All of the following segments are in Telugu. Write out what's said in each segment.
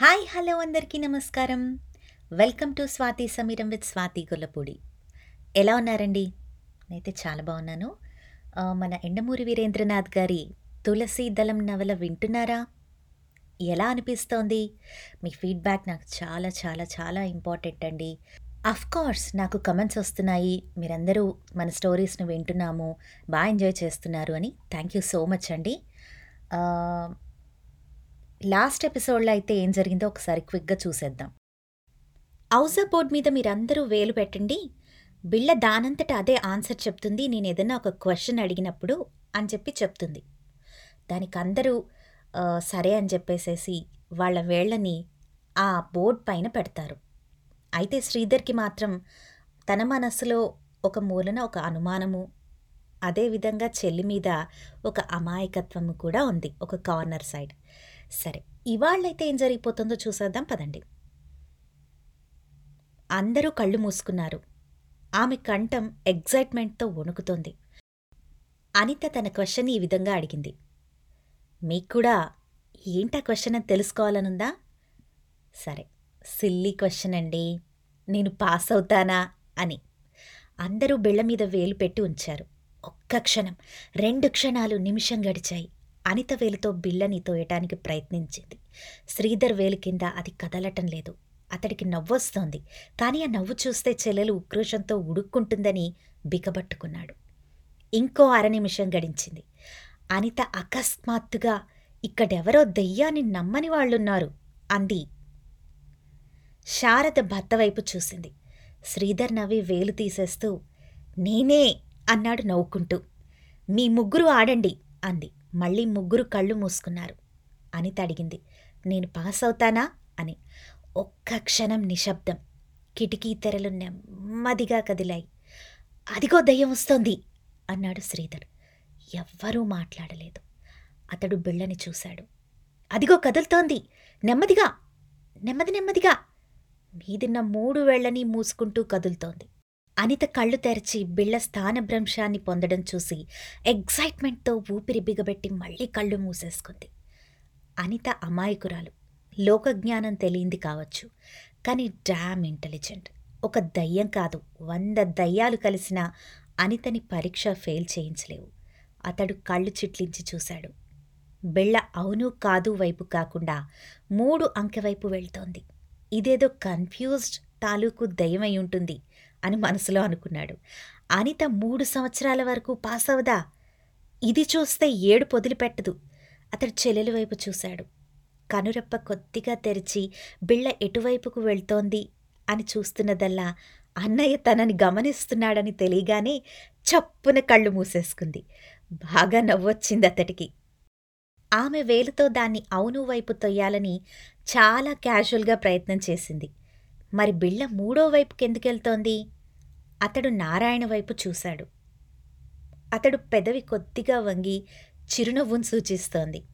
హాయ్ హలో అందరికీ నమస్కారం. Welcome to Swathi Sameeram with Swathi Gollapudi. ఎలా ఉన్నారండి? నేనైతే చాలా బాగున్నాను. మన ఎండమూరి వీరేంద్రనాథ్ గారి తులసి దళం నవల వింటున్నారా? ఎలా అనిపిస్తోంది? మీ ఫీడ్బ్యాక్ నాకు చాలా చాలా చాలా ఇంపార్టెంట్ అండి. కోర్స్ నాకు కమెంట్స్ వస్తున్నాయి. మీరందరూ మన స్టోరీస్ను వింటున్నాము. బాగా ఎంజాయ్ చేస్తున్నారు అని. థ్యాంక్ యూ సో మచ్ అండి. లాస్ట్ ఎపిసోడ్లో అయితే ఏం జరిగిందో ఒకసారి క్విక్గా చూసేద్దాం. హౌజా బోర్డ్ మీద మీరందరూ వేలు పెట్టండి బిళ్ళ దానంతట అదే ఆన్సర్ చెప్తుంది నేను ఏదైనా ఒక క్వశ్చన్ అడిగినప్పుడు అని చెప్పి చెప్తుంది. దానికి అందరూ సరే అని చెప్పేసేసి వాళ్ళ వేళ్ళని ఆ బోర్డ్ పైన పెడతారు. అయితే శ్రీధర్కి మాత్రం తన మనస్సులో ఒక మూలన ఒక అనుమానము అదేవిధంగా చెల్లి మీద ఒక అమాయకత్వము కూడా ఉంది ఒక కార్నర్ సైడ్. సరే ఇవాళ్ళైతే ఏం జరిగిపోతుందో చూసేద్దాం పదండి. అందరూ కళ్ళు మూసుకున్నారు. ఆమె కంఠం ఎగ్జైట్మెంట్తో వణుకుతోంది. అనిత తన క్వశ్చన్ ఈ విధంగా అడిగింది. మీకు కూడా ఏంటా క్వశ్చన్ అని తెలుసుకోవాలనుందా? సరే సిల్లీ క్వశ్చన్ అండి. నేను పాస్ అవుతానా? అని. అందరూ బిళ్ళ మీద వేలు పెట్టి ఉంచారు. ఒక్క క్షణం రెండు క్షణాలు నిమిషం గడిచాయి. అనిత వేలుతో బిళ్ళని తోయటానికి ప్రయత్నించింది. శ్రీధర్ వేలు కింద అది కదలటం లేదు. అతడికి నవ్వొస్తోంది. కానీ ఆ నవ్వు చూస్తే చెల్లెలు ఉక్రోషంతో ఉడుక్కుంటుందని బిగబట్టుకున్నాడు. ఇంకో అర నిమిషం గడించింది. అనిత అకస్మాత్తుగా ఇక్కడెవరో దెయ్యాన్ని నమ్మని వాళ్ళున్నారు అంది. శారద భర్త వైపు చూసింది. శ్రీధర్ నవ్వి వేలు తీసేస్తూ నేనే అన్నాడు నవ్వుకుంటూ. మీ ముగ్గురు ఆడండి అంది. మళ్ళీ ముగ్గురు కళ్ళు మూసుకున్నారు. అనిత అడిగింది నేను పాస్ అవుతానా అని. ఒక్క క్షణం నిశ్శబ్దం. కిటికీ తెరలు నెమ్మదిగా కదిలాయి. అదిగో దయ్యం వస్తోంది! అన్నాడు శ్రీధర్. ఎవ్వరూ మాట్లాడలేదు. అతడు బిళ్ళని చూశాడు. అదిగో కదులుతోంది! నెమ్మదిగా! నెమ్మది నెమ్మదిగా! మీదిన్న మూడు వేళ్ళని మూసుకుంటూ కదులుతోంది. అనిత కళ్ళు తెరచి బిళ్ళ స్థానభ్రంశాన్ని పొందడం చూసి ఎగ్జైట్మెంట్తో ఊపిరి బిగబెట్టి మళ్ళీ కళ్ళు మూసేసుకుంది. అనిత అమాయకురాలు. లోకజ్ఞానం తెలియంది కావచ్చు. కానీ డ్యామ్ ఇంటెలిజెంట్. ఒక దయ్యం కాదు. వంద దయ్యాలు కలిసిన అనితని పరీక్ష ఫెయిల్ చేయించలేవు. అతడు కళ్ళు చిట్లించి చూశాడు. బిళ్ళ అవును కాదు వైపు కాకుండా మూడు అంకె వైపు వెళ్తోంది. ఇదేదో కన్ఫ్యూజ్డ్ తాలూకు దయ్యమై ఉంటుంది. అని మనసులో అనుకున్నాడు. అనిత మూడు సంవత్సరాల వరకు పాస్ అవదా? ఇది చూస్తే ఏడు పొదిలిపెట్టదు అతడు చెల్లెలి వైపు చూశాడు. కనురెప్ప కొద్దిగా తెరిచి బిళ్ళ ఎటువైపుకు వెళ్తోంది అని చూస్తున్నదల్లా అన్నయ్య తనని గమనిస్తున్నాడని తెలియగానే చప్పున కళ్ళు మూసేసుకుంది. బాగా నవ్వొచ్చింది అతడికి. ఆమె వేలుతో దాన్ని అవును వైపు తొయ్యాలని చాలా క్యాజువల్గా ప్రయత్నం చేసింది. మరి బిళ్ళ మూడో వైపుకి ఎందుకెళ్తోంది అతడు నారాయణ వైపు చూశాడు. అతడు పెదవి కొద్దిగా వంగి చిరునవ్వును సూచిస్తోంది.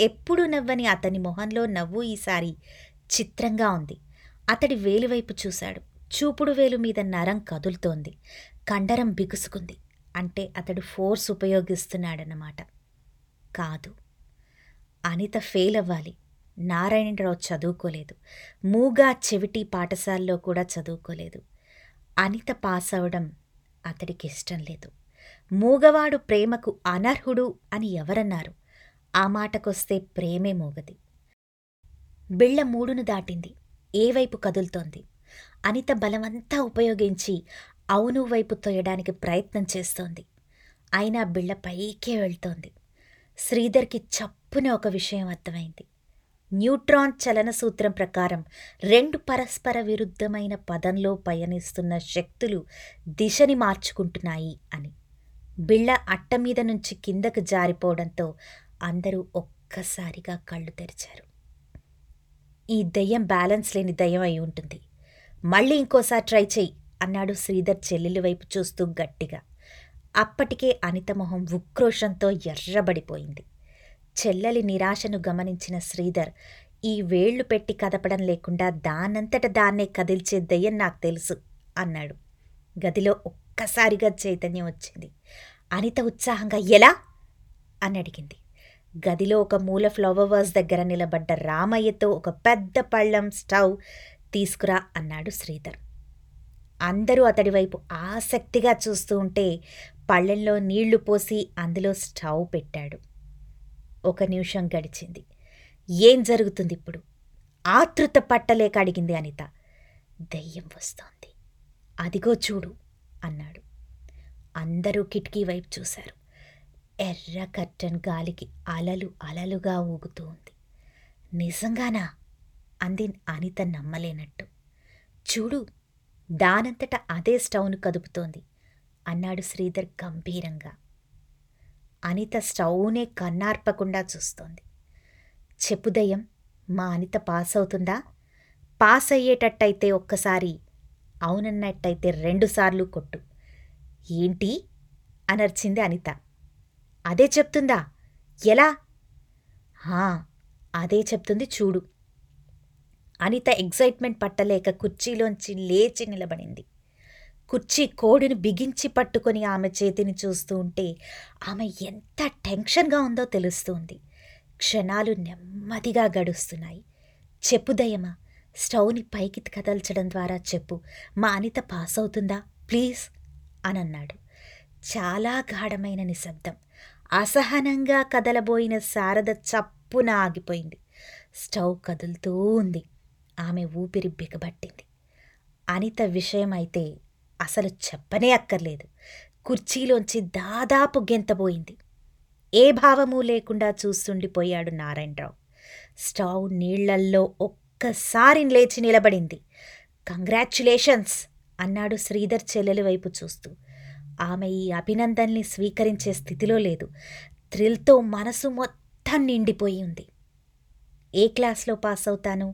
ఎప్పుడూ నవ్వని అతని మొహంలో నవ్వు ఈసారి చిత్రంగా ఉంది. అతడి వేలివైపు చూశాడు. చూపుడు వేలు మీద నరం కదులుతోంది. కండరం బిగుసుకుంది. అంటే అతడు ఫోర్స్ ఉపయోగిస్తున్నాడన్నమాట. కాదు. అనిత ఫెయిల్ అవ్వాలి. నారాయణరావు చదువుకోలేదు. మూగా చెవిటి పాఠశాలలో కూడా చదువుకోలేదు. అనిత పాస్ అవడం అతడికి ఇష్టం లేదు. మూగవాడు ప్రేమకు అనర్హుడు అని ఎవరన్నారు? ఆ మాటకొస్తే ప్రేమే మూగది. బిళ్ళ మూడును దాటింది. ఏ వైపు కదులుతోంది? అనిత బలమంతా ఉపయోగించి అవును వైపు తొయ్యడానికి ప్రయత్నం చేస్తోంది. అయినా బిళ్ళ పైకే వెళ్తోంది. శ్రీధర్కి చప్పున ఒక విషయం అర్థమైంది. న్యూట్రాన్ చలన సూత్రం ప్రకారం రెండు పరస్పర విరుద్ధమైన పదంలో పయనిస్తున్న శక్తులు దిశని మార్చుకుంటున్నాయి అని. బిళ్ళ అట్ట మీద నుంచి కిందకు జారిపోవడంతో అందరూ ఒక్కసారిగా కళ్ళు తెరిచారు. ఈ దయ్యం బ్యాలెన్స్ లేని దయ్యం అయి ఉంటుంది. మళ్ళీ ఇంకోసారి ట్రై చేయి అన్నాడు శ్రీధర్ చెల్లెలి వైపు చూస్తూ గట్టిగా. అప్పటికే అనిత మొహం ఉక్రోషంతో ఎర్రబడిపోయింది. చెల్లెలి నిరాశను గమనించిన శ్రీధర్ ఈ వేళ్ళు పెట్టి కదపడం లేకుండా దానంతట దాన్నే కదిల్చే దయ్యం నాకు తెలుసు అన్నాడు. గదిలో ఒక్కసారిగా చైతన్యం వచ్చింది. అనిత ఉత్సాహంగా ఎలా? అని అడిగింది. గదిలో ఒక మూల ఫ్లవర్ వాస్ దగ్గర నిలబడ్డ రామయ్యతో ఒక పెద్ద పళ్ళం స్టవ్ తీసుకురా అన్నాడు శ్రీధర్. అందరూ అతడి వైపు ఆసక్తిగా చూస్తూ ఉంటే పళ్ళెంలో నీళ్ళు పోసి అందులో స్టవ్ పెట్టాడు. ఒక నిమిషం గడిచింది. ఏం జరుగుతుంది ఇప్పుడు? ఆతృత పట్టలేక అడిగింది అనిత. దెయ్యం వస్తోంది. అదిగో చూడు అన్నాడు. అందరూ కిటికీ వైపు చూశారు. ఎర్ర కర్టన్ గాలికి అలలు అలలుగా ఊగుతూ ఉంది. నిజంగానా? అంది అనిత నమ్మలేనట్టు. చూడు దానంతట అదే స్టవ్ను కదుపుతోంది అన్నాడు శ్రీధర్ గంభీరంగా. అనిత స్టవ్నే కన్నార్పకుండా చూస్తోంది. చెప్పుదయం మా అనిత పాస్ అవుతుందా పాస్ అయ్యేటట్టయితే ఒక్కసారి అవునన్నట్టయితే రెండుసార్లు కొట్టు. ఏంటి? అనర్చింది అనిత. అదే చెప్తుందా? ఎలా? హా అదే చెప్తుంది చూడు. అనిత ఎగ్జైట్మెంట్ పట్టలేక కుర్చీలోంచి లేచి నిలబడింది. కుర్చీ కోడిని బిగించి పట్టుకొని ఆమె చేతిని చూస్తూ ఉంటే ఆమె ఎంత టెన్షన్గా ఉందో తెలుస్తుంది. క్షణాలు నెమ్మదిగా గడుస్తున్నాయి. చెప్పు దయమా స్టవ్ని పైకి కదల్చడం ద్వారా చెప్పు. మా అనిత పాస్ అవుతుందా? ప్లీజ్ అనన్నాడు. చాలా గాఢమైన నిశ్శబ్దం. అసహనంగా కదలబోయిన శారద చప్పున ఆగిపోయింది. స్టవ్ కదులుతూ ఉంది. ఆమె ఊపిరి బిగబట్టింది. అనిత విషయమైతే అసలు చెప్పనే అక్కర్లేదు. కుర్చీలోంచి దాదాపు గెంతబోయింది ఏ భావమూ లేకుండా చూస్తుండిపోయాడు నారాయణరావు. స్టవ్ నీళ్ళల్లో ఒక్కసారి లేచి నిలబడింది. కంగ్రాచ్యులేషన్స్! అన్నాడు శ్రీధర్ చెల్లెలి వైపు చూస్తూ. ఆమె ఈ అభినందనని స్వీకరించే స్థితిలో లేదు. థ్రిల్తో మనసు మొత్తం నిండిపోయి ఉంది. ఏ క్లాస్లో పాస్ అవుతాను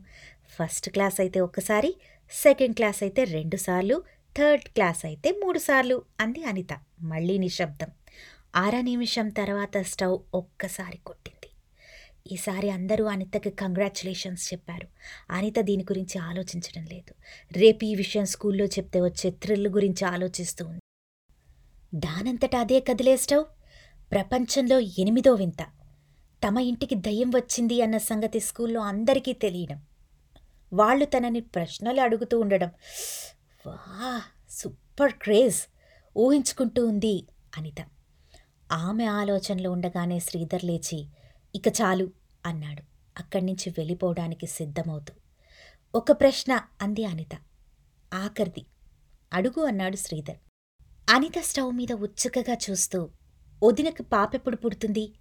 ఫస్ట్ క్లాస్ అయితే ఒకసారి సెకండ్ క్లాస్ అయితే రెండుసార్లు థర్డ్ క్లాస్ అయితే మూడుసార్లు అంది అనిత. మళ్ళీ నిశ్శబ్దం. ఆర నిమిషం తర్వాత స్టవ్ ఒక్కసారి కొట్టింది. ఈసారి అందరూ అనితకి కంగ్రాచులేషన్స్ చెప్పారు. అనిత దీని గురించి ఆలోచించడం లేదు. రేపు ఈ విషయం స్కూల్లో చెప్తే వచ్చే థ్రిల్ గురించి ఆలోచిస్తూ ఉంది. దానంతట అదే కదిలే స్టవ్. ప్రపంచంలో ఎనిమిదో వింత. తమ ఇంటికి దయ్యం వచ్చింది అన్న సంగతి స్కూల్లో అందరికీ తెలియడం. వాళ్ళు తనని ప్రశ్నలు అడుగుతూ ఉండడం. వా సూపర్ క్రేజ్. ఊహించుకుంటూ ఉంది అనిత. ఆమె ఆలోచనలో ఉండగానే శ్రీధర్ లేచి ఇక చాలు అన్నాడు. అక్కడి నుంచి వెళ్ళిపోవడానికి సిద్ధమవుతూ. ఒక ప్రశ్న అంది అనిత. ఆఖరిది. అడుగు అన్నాడు శ్రీధర్. అనిత స్టవ్ మీద ఉత్సుకగా చూస్తూ వదినకు పాపెప్పుడు పుడుతుంది?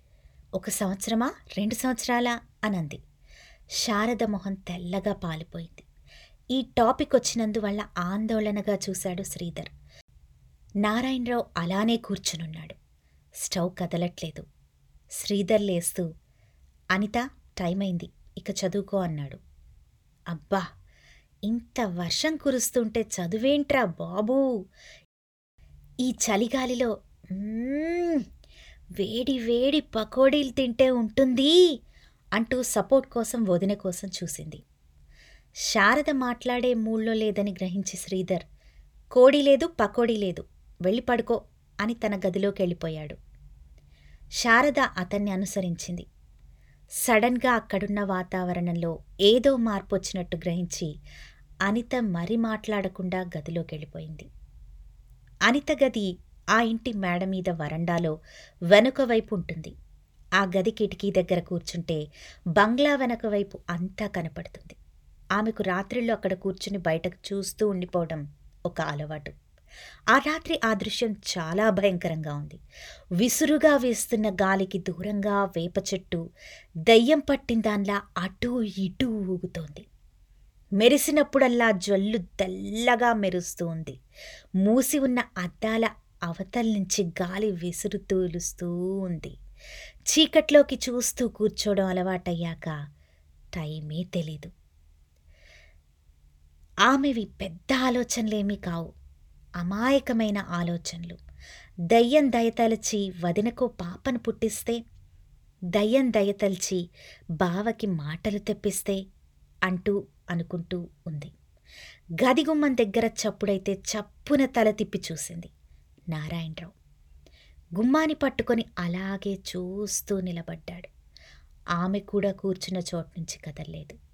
ఒక సంవత్సరమా? రెండు సంవత్సరాలా? అనంది. శారద మొహం తెల్లగా పాలిపోయింది. ఈ టాపిక్ వచ్చినందువల్ల ఆందోళనగా చూశాడు శ్రీధర్. నారాయణరావు అలానే కూర్చునున్నాడు. స్టవ్ కదలట్లేదు. శ్రీధర్ లేస్తూ అనిత టైం అయింది ఇక చదువుకో అన్నాడు. అబ్బా! ఇంత వర్షం కురుస్తుంటే చదువేంట్రా బాబూ? ఈ చలిగాలిలో వేడి వేడి పకోడీలు తింటే ఉంటుంది అంటూ సపోర్ట్ కోసం వదిన కోసం చూసింది. శారద మాట్లాడే మూళ్ళో లేదని గ్రహించి శ్రీధర్ కోడి లేదు పకోడీ లేదు వెళ్ళి పడుకో అని తన గదిలోకి వెళ్ళిపోయాడు. శారద అతన్ని అనుసరించింది. సడన్గా అక్కడున్న వాతావరణంలో ఏదో మార్పు వచ్చినట్టు గ్రహించి అనిత మరి మాట్లాడకుండా గదిలోకి వెళ్ళిపోయింది. అనిత గది ఆ ఇంటి మేడ మీద వరండాలో వెనుక వైపు ఉంటుంది. ఆ గది కిటికీ దగ్గర కూర్చుంటే బంగ్లా వెనక వైపు అంతా కనపడుతుంది. ఆమెకు రాత్రిళ్ళు అక్కడ కూర్చుని బయటకు చూస్తూ ఉండిపోవడం ఒక అలవాటు. ఆ రాత్రి ఆ దృశ్యం చాలా భయంకరంగా ఉంది. విసురుగా వేస్తున్న గాలికి దూరంగా వేప చెట్టు దయ్యం పట్టిన దానిలా అటూ ఇటూ ఊగుతోంది. మెరిసినప్పుడల్లా జల్లు తెల్లగా మెరుస్తూ ఉంది. మూసి ఉన్న అద్దాల అవతల నుంచి గాలి విసురు తూలుస్తూ ఉంది. చీకట్లోకి చూస్తూ కూర్చోవడం అలవాటయ్యాక టైమే తెలీదు. ఆమెవి పెద్ద ఆలోచనలేమీ కావు. అమాయకమైన ఆలోచనలు. దయ్యం దయతలచి వదినకో పాపను పుట్టిస్తే దయ్యం దయతలిచి బావకి మాటలు తెప్పిస్తే అంటూ అనుకుంటూ ఉంది. గదిగుమ్మం దగ్గర చప్పుడైతే చప్పున తల తిప్పి చూసింది నారాయణరావు. గుమ్మాని పట్టుకొని అలాగే చూస్తూ నిలబడ్డాడు. ఆమె కూడా కూర్చున్న చోటు నుంచి కదలలేదు.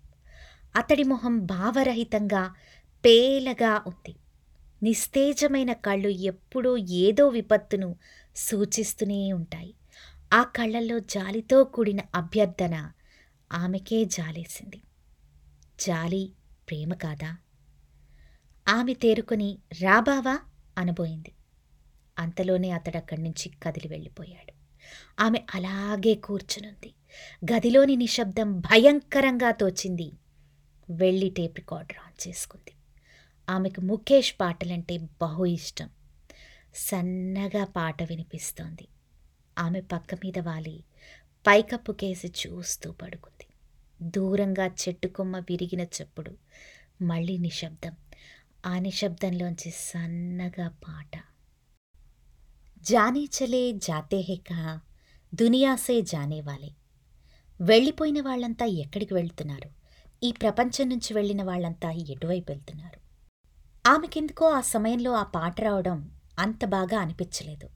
అతడి మొహం భావరహితంగా పేలగా ఉంది. నిస్తేజమైన కళ్ళు ఎప్పుడూ ఏదో విపత్తును సూచిస్తూనే ఉంటాయి. ఆ కళ్ళల్లో జాలితో కూడిన అభ్యర్థన ఆమెకే జాలేసింది. జాలి ప్రేమ కాదా? ఆమె తేరుకొని రాబావా అనబోయింది. అంతలోనే అతడక్కడి నుంచి కదిలి వెళ్ళిపోయాడు. ఆమె అలాగే కూర్చునుంది. గదిలోని నిశ్శబ్దం భయంకరంగా తోచింది. వెళ్ళి టేప్ రికార్డర్ ఆన్ చేసుకుంది. ఆమెకు ముఖేష్ పాటలంటే బహు ఇష్టం. సన్నగా పాట వినిపిస్తోంది. ఆమె పక్క మీద వాలి పైకప్పు కేసి చూస్తూ పడుకుంది. దూరంగా చెట్టు కొమ్మ విరిగిన చెప్పుడు మళ్ళీ నిశ్శబ్దం. ఆ నిశ్శబ్దంలోంచి సన్నగా పాట. జానే చలే జాతే హే కహా దునియాసే జానే వాలే. వెళ్ళిపోయిన వాళ్ళంతా ఎక్కడికి వెళ్తున్నారు? ఈ ప్రపంచం నుంచి వెళ్ళిన వాళ్ళంతా ఎటువైపు వెళ్తున్నారు? ఆమెకెందుకో ఆ సమయంలో ఆ పాట రావడం అంత బాగా అనిపించలేదు.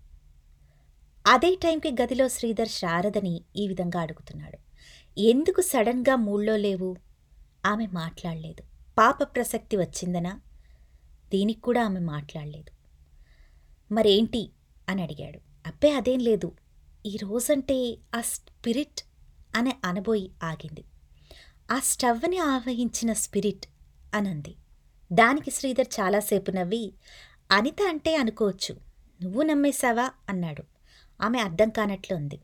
అదే టైంకి గదిలో శ్రీధర్ శారదని ఈ విధంగా అడుగుతున్నాడు. ఎందుకు సడన్గా మూళ్ళో లేవు? ఆమె మాట్లాడలేదు. పాప ప్రసక్తి వచ్చిందనా? దీనికి కూడా ఆమె మాట్లాడలేదు. మరేంటి? అని అడిగాడు. అబ్బే అదేం లేదు. ఈ రోజంటే ఆ స్పిరిట్ అనే అనబోయి ఆగింది. ఆ స్టవ్ని ఆవహించిన స్పిరిట్ అనంది. దానికి శ్రీధర్ చాలాసేపు నవ్వి అనిత అంటే అనుకోవచ్చు నువ్వు నమ్మేశావా? అన్నాడు. ఆమె అర్థం కానట్లు ఉంది.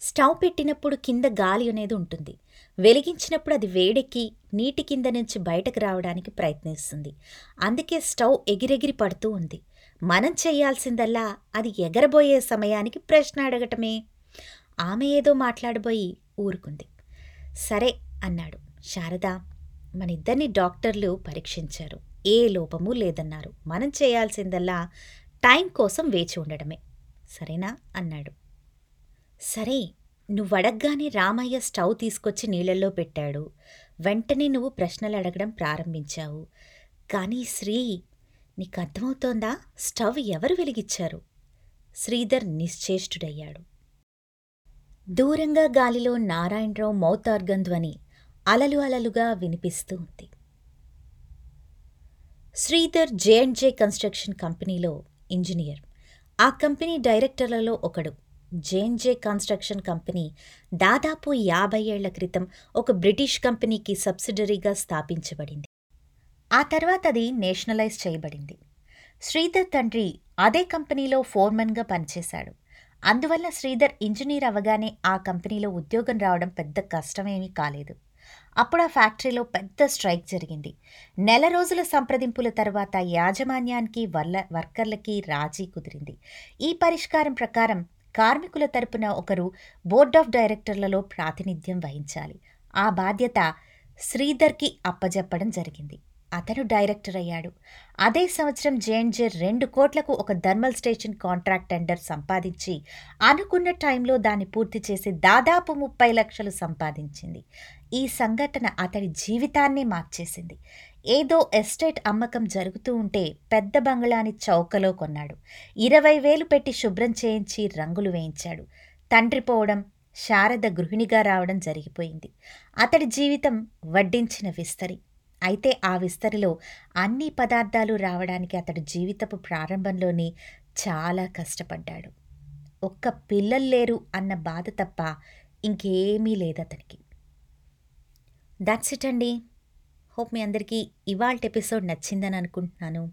స్టవ్ పెట్టినప్పుడు కింద గాలి అనేది ఉంటుంది. వెలిగించినప్పుడు అది వేడెక్కి నీటి కింద నుంచి బయటకు రావడానికి ప్రయత్నిస్తుంది. అందుకే స్టవ్ ఎగిరెగిరి పడుతూ ఉంది. మనం చేయాల్సిందల్లా అది ఎగరబోయే సమయానికి ప్రశ్న అడగటమే. ఆమె ఏదో మాట్లాడబోయి ఊరుకుంది. సరే అన్నాడు. శారద మనిద్దరిని డాక్టర్లు పరీక్షించారు. ఏ లోపము లేదన్నారు. మనం చేయాల్సిందల్లా టైం కోసం వేచి ఉండడమే. సరేనా? అన్నాడు. సరే నువ్వడగ్గానే రామయ్య స్టవ్ తీసుకొచ్చి నీళ్ళల్లో పెట్టాడు. వెంటనే నువ్వు ప్రశ్నలు అడగడం ప్రారంభించావు. కానీ శ్రీ నీకు అర్థమవుతోందా స్టవ్ ఎవరు వెలిగిచ్చారు శ్రీధర్ నిశ్చేష్టుడయ్యాడు. దూరంగా గాలిలో నారాయణరావు మౌతార్గం ధ్వని అలలు అలలుగా వినిపిస్తూ ఉంది. Sridhar J and J construction కంపెనీలో ఇంజనీర్. ఆ కంపెనీ డైరెక్టర్లలో ఒకడు. జేఎన్జే కన్స్ట్రక్షన్ కంపెనీ దాదాపు యాభై ఏళ్ళ క్రితం ఒక బ్రిటిష్ కంపెనీకి సబ్సిడరీగా స్థాపించబడింది. ఆ తర్వాత అది నేషనలైజ్ చేయబడింది. శ్రీధర్ తండ్రి అదే కంపెనీలో ఫోర్మన్గా పనిచేశాడు. అందువల్ల శ్రీధర్ ఇంజనీర్ అవగానే ఆ కంపెనీలో ఉద్యోగం రావడం పెద్ద కష్టమేమీ కాలేదు. అప్పుడు ఆ ఫ్యాక్టరీలో పెద్ద స్ట్రైక్ జరిగింది. నెల రోజుల సంప్రదింపుల తర్వాత యాజమాన్యానికి వల్ల వర్కర్లకి రాజీ కుదిరింది. ఈ పరిష్కారం ప్రకారం కార్మికుల తరపున ఒకరు బోర్డ్ ఆఫ్ డైరెక్టర్లలో ప్రాతినిధ్యం వహించాలి. ఆ బాధ్యత శ్రీధర్కి అప్పజెప్పడం జరిగింది. అతను డైరెక్టర్ అయ్యాడు. అదే సంవత్సరం జేఎన్జే రెండు కోట్లకు ఒక థర్మల్ స్టేషన్ కాంట్రాక్ట్ టెండర్ సంపాదించి అనుకున్న టైంలో దాన్ని పూర్తి చేసి దాదాపు ముప్పై లక్షలు సంపాదించింది. ఈ సంఘటన అతడి జీవితాన్ని మార్చేసింది. ఏదో ఎస్టేట్ అమ్మకం జరుగుతూ ఉంటే పెద్ద బంగ్లాని చౌకలో కొన్నాడు. ఇరవై వేలు పెట్టి శుభ్రం చేయించి రంగులు వేయించాడు. తండ్రి పోవడం శారద గృహిణిగా రావడం జరిగిపోయింది. అతడి జీవితం వడ్డించిన విస్తరి. అయితే ఆ విస్తరిలో అన్ని పదార్థాలు రావడానికి అతడు జీవితపు ప్రారంభంలోనే చాలా కష్టపడ్డాడు. ఒక్క పిల్లలు లేరు అన్న బాధ తప్ప ఇంకేమీ లేదు అతనికి దట్స్ ఇట్ అండి. హోప్ మీ అందరికీ ఇవాళ ఎపిసోడ్ నచ్చిందని అనుకుంటున్నాను.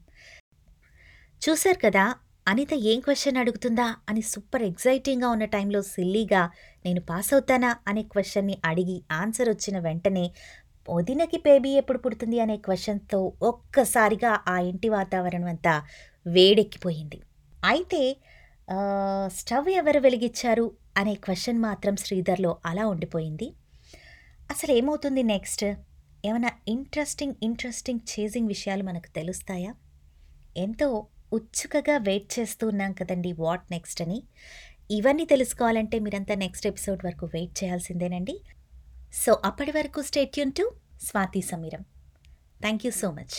చూశారు కదా అనిత ఏం క్వశ్చన్ అడుగుతుందా అని సూపర్ ఎగ్జైటింగ్గా ఉన్న టైంలో సిల్లీగా నేను పాస్ అవుతానా అనే క్వశ్చన్ని అడిగి ఆన్సర్ వచ్చిన వెంటనే వదినకి బేబీ ఎప్పుడు పుడుతుంది అనే క్వశ్చన్తో ఒక్కసారిగా ఆ ఇంటి వాతావరణం అంతా వేడెక్కిపోయింది. అయితే స్టవ్ ఎవరు వెలిగించారు అనే క్వశ్చన్ మాత్రం శ్రీధర్లో అలా ఉండిపోయింది. అసలు ఏమవుతుంది నెక్స్ట్ ఏమైనా ఇంట్రెస్టింగ్ ఇంట్రెస్టింగ్ చేజింగ్ విషయాలు మనకు తెలుస్తాయా? ఎంతో ఉత్సుకగా వెయిట్ చేస్తూ ఉన్నాం కదండి వాట్ నెక్స్ట్ అని. ఇవన్నీ తెలుసుకోవాలంటే మీరంతా నెక్స్ట్ ఎపిసోడ్ వరకు వెయిట్ చేయాల్సిందేనండి. సో అప్పటి వరకు stay tuned to Swathi Sameeram thank you so much